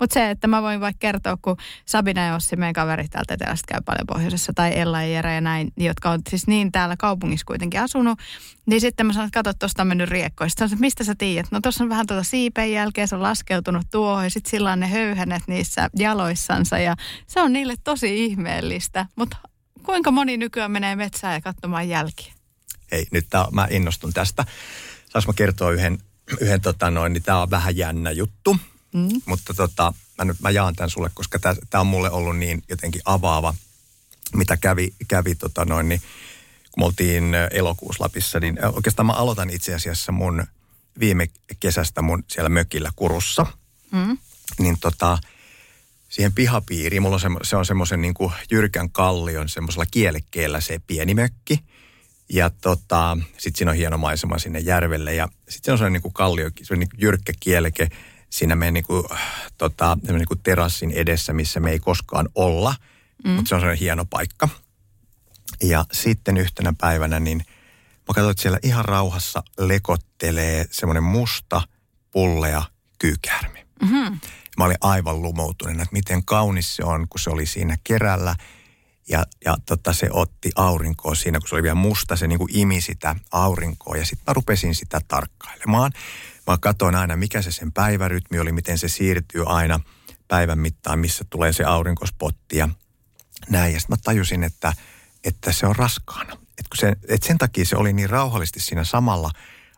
mutta se, että mä voin vaikka kertoa, kun Sabina ja Ossi, meidän kaverit täältä etelästä käy paljon pohjoisessa, tai Ella ja Jere ja näin, jotka on siis niin täällä kaupungissa kuitenkin asunut, niin sitten mä sanon, että katso, tuosta on mennyt riekkoista. Sitten mistä sä tiedät? No tuossa on vähän tuota siipen jälkeen, se on laskeutunut tuohon ja sitten sillä on ne höyhenet niissä jaloissansa ja se on niille tosi ihmeellistä, mutta Kuinka moni nykyään menee metsään ja katsomaan jälkiä? Hei, nyt tää, mä innostun tästä. Saanko mä kertoa yhden, yhden tota noin, niin tämä on vähän jännä juttu. Mm. Mutta tota, mä, nyt, mä jaan tämän sulle, koska tämä on mulle ollut niin jotenkin avaava, mitä kävi, kävi tota noin, niin kun me oltiin elokuussa Lapissa, niin oikeastaan mä aloitan itse asiassa mun viime kesästä mun siellä mökillä Kurussa. Mm. Niin tota, siihen pihapiiriin. Mulla on se, se on semmoisen niin kuin jyrkän kallion semmoisella kielekkeellä se pieni mökki. Ja tota, sitten siinä on hieno maisema sinne järvelle ja sitten se on sellainen niin kuin kallio, se on niin kuin jyrkkä kieleke siinä meidän niin kuin, tota, niin kuin terassin edessä, missä me ei koskaan olla, mm. mutta se on sellainen hieno paikka. Ja sitten yhtenä päivänä niin mä katsoin, että siellä ihan rauhassa lekottelee semmoinen musta pullea kyykäärme. Mm-hmm. Mä olin aivan lumoutunut, että miten kaunis se on, kun se oli siinä kerällä. Ja, ja tota, se otti aurinkoa siinä, kun se oli vielä musta, se niin kuin imi sitä aurinkoa. Ja sitten mä rupesin sitä tarkkailemaan. Mä katsoin aina, mikä se sen päivärytmi oli, miten se siirtyy aina päivän mittaan, missä tulee se aurinkospotti ja näin. Ja sitten mä tajusin, että, että se on raskaana. Et kun se, et sen takia se oli niin rauhallisesti siinä samalla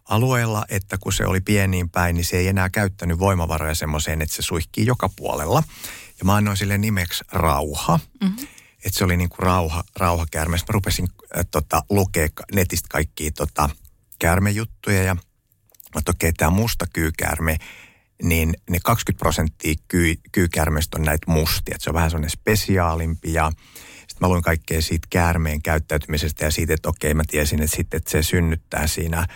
alueella, että kun se oli pieniin päin, niin se ei enää käyttänyt voimavaroja semmoiseen, että se suihkii joka puolella. Ja mä annoin sille nimeksi Rauha. Mm-hmm. Että se oli niin kuin rauha, rauhakäärme. Mä rupesin äh, tota, lukea netistä kaikkia tota, käärmejuttuja ja mä okei, okay, tämä musta kyykäärme, niin ne 20 prosenttia kyy, kyykäärmeistä on näitä mustia. Että se on vähän semmoinen spesiaalimpi ja sitten mä luin kaikkea siitä käärmeen käyttäytymisestä ja siitä, että okei, mä tiesin, että, sitten, että se synnyttää siinä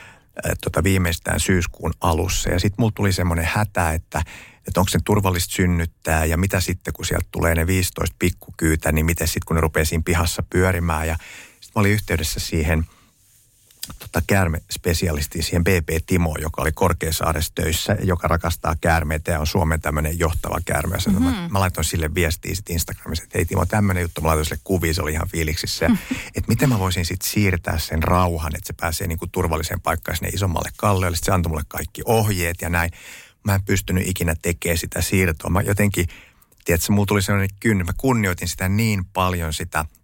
tota, viimeistään syyskuun alussa. Ja sitten mulla tuli semmoinen hätä, että, että onko se turvallista synnyttää ja mitä sitten, kun sieltä tulee ne 15 pikkukyytä, niin miten sitten, kun ne rupeaa siinä pihassa pyörimään. Ja sitten mä olin yhteydessä siihen – tota, käärmespesialistiin siihen BP Timo, joka oli Korkeasaaressa töissä, joka rakastaa käärmeitä ja on Suomen tämmöinen johtava käärme. Mm-hmm. Mä, mä laitoin sille viestiä sitten Instagramissa, että hei Timo, tämmöinen juttu, mä laitoin sille kuvia, se oli ihan fiiliksissä. Mm-hmm. Että miten mä voisin sitten siirtää sen rauhan, että se pääsee niinku turvalliseen paikkaan sinne isommalle kalliolle. Sitten se antoi mulle kaikki ohjeet ja näin. Mä en pystynyt ikinä tekemään sitä siirtoa. Mä jotenkin, tiedätkö, mulla tuli sellainen kynny, mä kunnioitin sitä niin paljon sitä –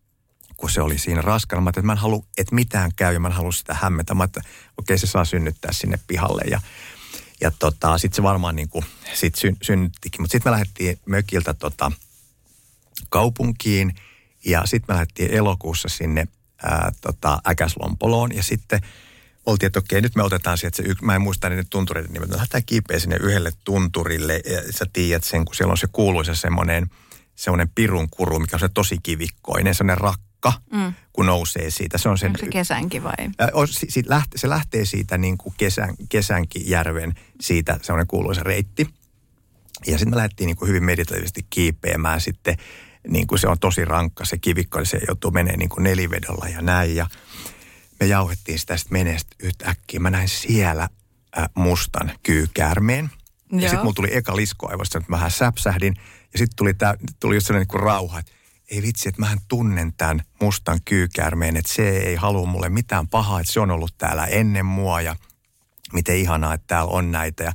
kun se oli siinä raskana. Mä että mä en halua, että mitään käy ja mä en halua sitä hämmetä. Mä että okei, se saa synnyttää sinne pihalle ja, ja tota, sitten se varmaan niin kuin, sit syn, synnyttikin. Mutta sitten me lähdettiin mökiltä tota, kaupunkiin ja sitten me lähdettiin elokuussa sinne ää, tota, Äkäslompoloon ja sitten oltiin, että okei, nyt me otetaan sieltä se yksi, mä en muista niiden tuntureiden nimet, me lähdetään kiipeä sinne yhdelle tunturille ja sä tiedät sen, kun siellä on se kuuluisa semmoinen, semmoinen pirun kuru, mikä on se tosi kivikkoinen, semmoinen rak, tukka, mm. kun nousee siitä. Se on sen, Onko se kesänkin vai? Äh, se, lähtee, se lähtee siitä niin kuin kesän, kesänkin järven, siitä semmoinen kuuluisa reitti. Ja sitten me lähdettiin niin kuin hyvin meditatiivisesti kiipeämään sitten, niin kuin se on tosi rankka se kivikko, niin se joutuu menee niin kuin nelivedolla ja näin. Ja me jauhettiin sitä sitten menestä yhtäkkiä. Mä näin siellä äh, mustan kyykäärmeen. Ja sitten mulla tuli eka liskoaivosta, että mä vähän säpsähdin. Ja sitten tuli, tää, tuli just sellainen niin kuin rauha, että ei vitsi, että mähän tunnen tämän mustan kyykäärmeen, että se ei halua mulle mitään pahaa, että se on ollut täällä ennen mua ja miten ihanaa, että täällä on näitä. Ja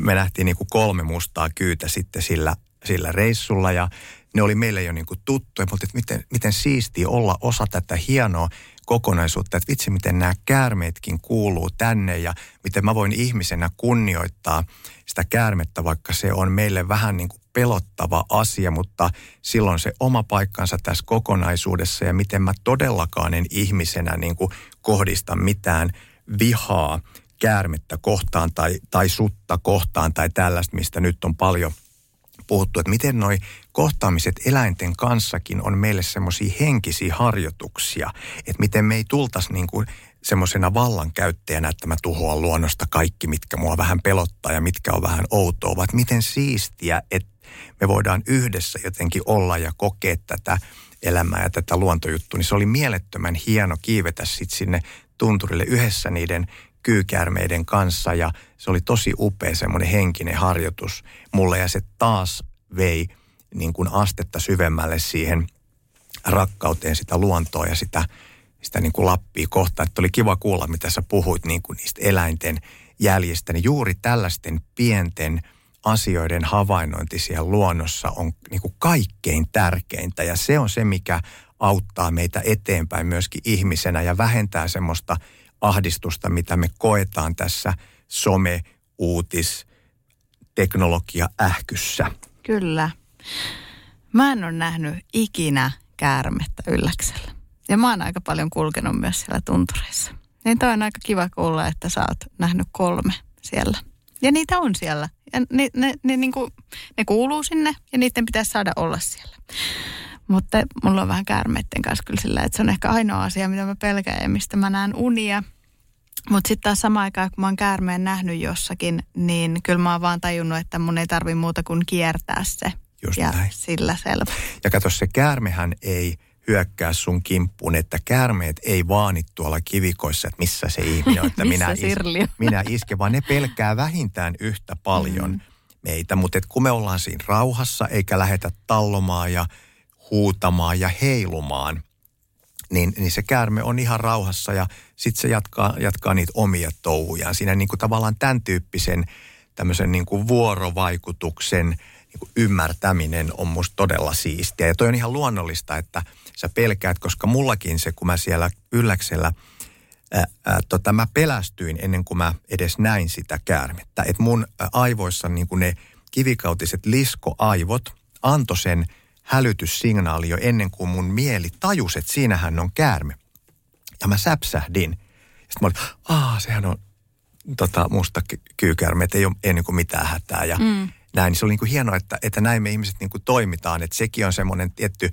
me nähtiin niin kuin kolme mustaa kyytä sitten sillä, sillä reissulla ja ne oli meille jo niin kuin tuttuja, mutta että miten, miten siistiä olla osa tätä hienoa kokonaisuutta, että vitsi miten nämä käärmeetkin kuuluu tänne ja miten mä voin ihmisenä kunnioittaa sitä käärmettä, vaikka se on meille vähän niin kuin pelottava asia, mutta silloin se oma paikkansa tässä kokonaisuudessa ja miten mä todellakaan en ihmisenä niin kuin kohdista mitään vihaa käärmettä kohtaan tai, tai sutta kohtaan tai tällaista, mistä nyt on paljon puhuttu, että miten noi kohtaamiset eläinten kanssakin on meille semmoisia henkisiä harjoituksia, että miten me ei tultaisi niin kuin semmoisena vallankäyttäjänä, että mä tuhoan luonnosta kaikki, mitkä mua vähän pelottaa ja mitkä on vähän outoa, vaan miten siistiä, että me voidaan yhdessä jotenkin olla ja kokea tätä elämää ja tätä luontojuttua, niin se oli mielettömän hieno kiivetä sitten sinne tunturille yhdessä niiden kyykäärmeiden kanssa ja se oli tosi upea semmoinen henkinen harjoitus mulle ja se taas vei niin kuin astetta syvemmälle siihen rakkauteen sitä luontoa ja sitä, sitä niin kuin Lappia kohtaan. Että oli kiva kuulla, mitä sä puhuit niin kuin niistä eläinten jäljistä. Niin juuri tällaisten pienten – asioiden havainnointi siellä luonnossa on niin kuin kaikkein tärkeintä ja se on se, mikä auttaa meitä eteenpäin myöskin ihmisenä ja vähentää semmoista ahdistusta, mitä me koetaan tässä some, uutis, teknologia ähkyssä. Kyllä. Mä en ole nähnyt ikinä käärmettä ylläksellä. Ja mä oon aika paljon kulkenut myös siellä tuntureissa. Niin toi on aika kiva kuulla, että sä oot nähnyt kolme siellä. Ja niitä on siellä. Ja ne, ne, ne, niin kuin, ne kuuluu sinne ja niiden pitäisi saada olla siellä. Mutta mulla on vähän käärmeiden kanssa kyllä sillä, että se on ehkä ainoa asia, mitä mä pelkään ja mistä mä näen unia. Mutta sitten taas samaan aikaan, kun mä oon käärmeen nähnyt jossakin, niin kyllä mä oon vaan tajunnut, että mun ei tarvi muuta kuin kiertää se. Just ja näin. sillä selvä. Ja kato, se käärmehän ei hyökkää sun kimppuun, että käärmeet ei vaani tuolla kivikoissa, että missä se ihminen on, että minä, is, minä iske, vaan ne pelkää vähintään yhtä paljon mm. meitä. Mutta kun me ollaan siinä rauhassa eikä lähetä tallomaan ja huutamaan ja heilumaan, niin, niin se käärme on ihan rauhassa ja sitten se jatkaa, jatkaa niitä omia touhujaan. Siinä niin kuin tavallaan tämän tyyppisen tämmöisen niin kuin vuorovaikutuksen niin kuin ymmärtäminen on musta todella siistiä. Ja toi on ihan luonnollista, että – sä pelkäät, koska mullakin se, kun mä siellä ylläksellä ää, ää, tota, mä pelästyin ennen kuin mä edes näin sitä käärmettä. Että mun aivoissa niin kuin ne kivikautiset liskoaivot antoi sen hälytyssignaali jo ennen kuin mun mieli tajusi, että siinähän on käärme. Ja mä säpsähdin. Sitten mä olin, aah, sehän on tota, musta kyykärme, että ei ole, ei niin kuin mitään hätää. Ja mm. näin, se oli niin kuin hienoa, että, että näin me ihmiset niin kuin toimitaan. Että sekin on semmoinen tietty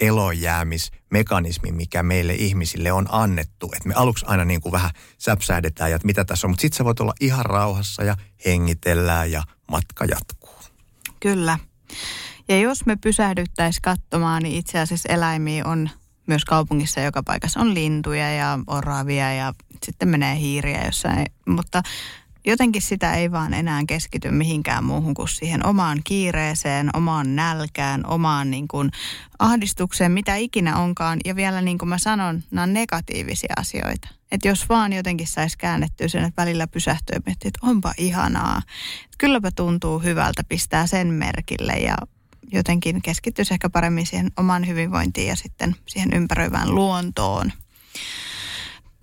elojäämismekanismi, mikä meille ihmisille on annettu. Että me aluksi aina niin kuin vähän säpsähdetään ja että mitä tässä on, mutta sitten sä voit olla ihan rauhassa ja hengitellään ja matka jatkuu. Kyllä. Ja jos me pysähdyttäisiin katsomaan, niin itse asiassa eläimiä on myös kaupungissa joka paikassa. On lintuja ja oravia ja sitten menee hiiriä jossain. Mutta jotenkin sitä ei vaan enää keskity mihinkään muuhun kuin siihen omaan kiireeseen, omaan nälkään, omaan niin kuin ahdistukseen, mitä ikinä onkaan. Ja vielä niin kuin mä sanon, nämä on negatiivisia asioita. Että jos vaan jotenkin saisi käännettyä sen, että välillä pysähtyy ja että onpa ihanaa. Kylläpä tuntuu hyvältä, pistää sen merkille ja jotenkin keskittyisi ehkä paremmin siihen omaan hyvinvointiin ja sitten siihen ympäröivään luontoon.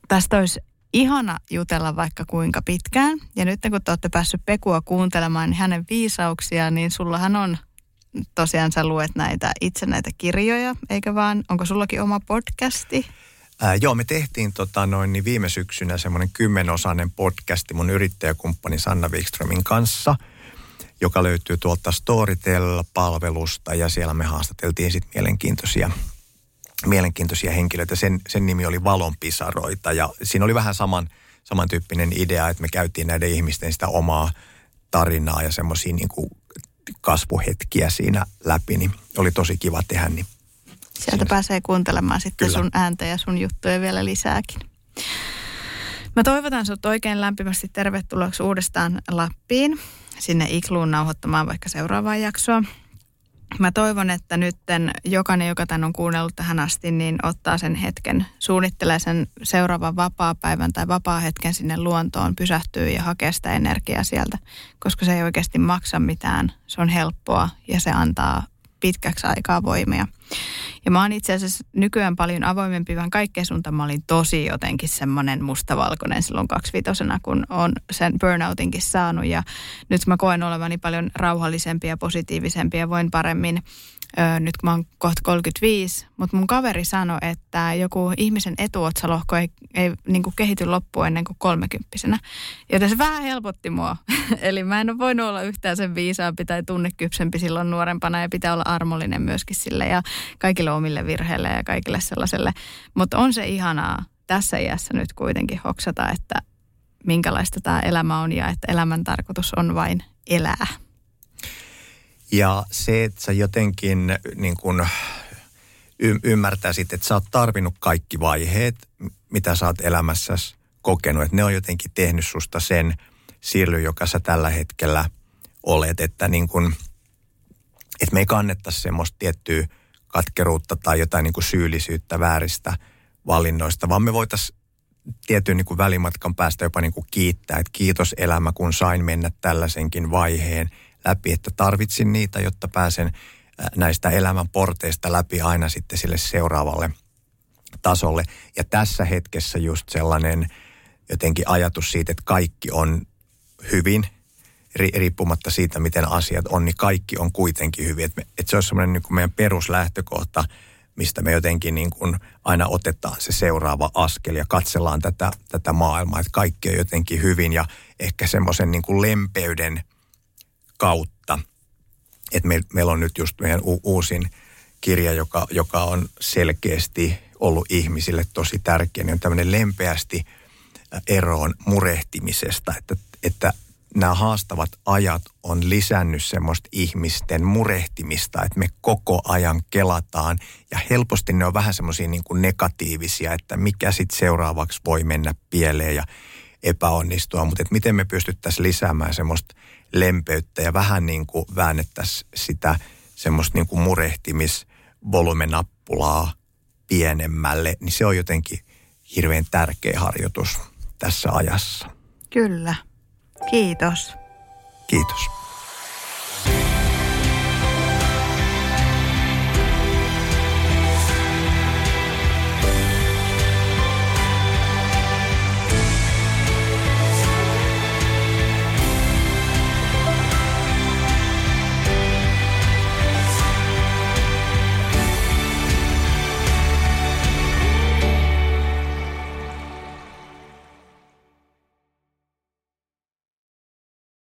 Tästä olisi ihana jutella vaikka kuinka pitkään. Ja nyt kun te olette päässyt Pekua kuuntelemaan niin hänen viisauksiaan, niin sullahan on tosiaan sä luet näitä itse näitä kirjoja, eikä vaan, onko sullakin oma podcasti? Ää, joo, me tehtiin tota noin, niin viime syksynä semmoinen kymmenosainen podcasti mun yrittäjäkumppani Sanna Wikströmin kanssa – joka löytyy tuolta Storytel-palvelusta ja siellä me haastateltiin sitten mielenkiintoisia, mielenkiintoisia henkilöitä. Sen, sen nimi oli Valonpisaroita ja siinä oli vähän saman, samantyyppinen idea, että me käytiin näiden ihmisten sitä omaa tarinaa ja semmoisia niin kasvuhetkiä siinä läpi, niin oli tosi kiva tehdä. Niin Sieltä siinä. pääsee kuuntelemaan sitten Kyllä. sun ääntä ja sun juttuja vielä lisääkin. Mä toivotan sut oikein lämpimästi tervetulleeksi uudestaan Lappiin sinne Ikluun nauhoittamaan vaikka seuraavaa jaksoa. Mä toivon, että nyt jokainen, joka tämän on kuunnellut tähän asti, niin ottaa sen hetken, suunnittelee sen seuraavan vapaa-päivän tai vapaa-hetken sinne luontoon, pysähtyy ja hakee sitä energiaa sieltä, koska se ei oikeasti maksa mitään. Se on helppoa ja se antaa pitkäksi aikaa voimia. Ja mä oon itse asiassa nykyään paljon avoimempi vähän kaikkeen suuntaan. Mä olin tosi jotenkin semmoinen mustavalkoinen silloin kaksivitosena, kun on sen burnoutinkin saanut. Ja nyt mä koen olevani paljon rauhallisempi ja positiivisempi ja voin paremmin ö, nyt kun mä oon kohta 35, mutta mun kaveri sanoi, että joku ihmisen etuotsalohko ei, ei niin kuin kehity loppuun ennen kuin kolmekymppisenä. Joten se vähän helpotti mua. Eli mä en ole voinut olla yhtään sen viisaampi tai tunnekypsempi silloin nuorempana ja pitää olla armollinen myöskin sille ja kaikille omille virheille ja kaikille sellaiselle. Mutta on se ihanaa tässä iässä nyt kuitenkin hoksata, että minkälaista tämä elämä on ja että elämän tarkoitus on vain elää. Ja se, että sä jotenkin niin kun y- ymmärtäisit, että sä oot tarvinnut kaikki vaiheet, mitä sä oot elämässäsi kokenut. Että ne on jotenkin tehnyt susta sen siirry, joka sä tällä hetkellä olet. Että, niin kun, että me ei kannettaisi semmoista tiettyä katkeruutta tai jotain niin kuin syyllisyyttä vääristä valinnoista, vaan me voitaisiin tietyn niin kuin välimatkan päästä jopa niin kuin kiittää, että kiitos elämä, kun sain mennä tällaisenkin vaiheen – läpi, että tarvitsin niitä, jotta pääsen näistä elämän porteista läpi aina sitten sille seuraavalle tasolle. Ja tässä hetkessä just sellainen jotenkin ajatus siitä, että kaikki on hyvin, riippumatta siitä, miten asiat on, niin kaikki on kuitenkin hyvin. Että, että se on semmoinen niin meidän peruslähtökohta, mistä me jotenkin niin kuin aina otetaan se seuraava askel ja katsellaan tätä, tätä maailmaa, että kaikki on jotenkin hyvin ja ehkä semmoisen niin kuin lempeyden – kautta. Et me, meillä on nyt just meidän u, uusin kirja, joka, joka on selkeästi ollut ihmisille tosi tärkeä, niin on tämmöinen lempeästi eroon murehtimisesta, että, että nämä haastavat ajat on lisännyt semmoista ihmisten murehtimista, että me koko ajan kelataan ja helposti ne on vähän semmoisia niin kuin negatiivisia, että mikä sitten seuraavaksi voi mennä pieleen ja epäonnistua, mutta että miten me pystyttäisiin lisäämään semmoista lempeyttä ja vähän niin kuin väännettäisiin sitä semmoista niin kuin murehtimisvolumenappulaa pienemmälle, niin se on jotenkin hirveän tärkeä harjoitus tässä ajassa. Kyllä. Kiitos. Kiitos.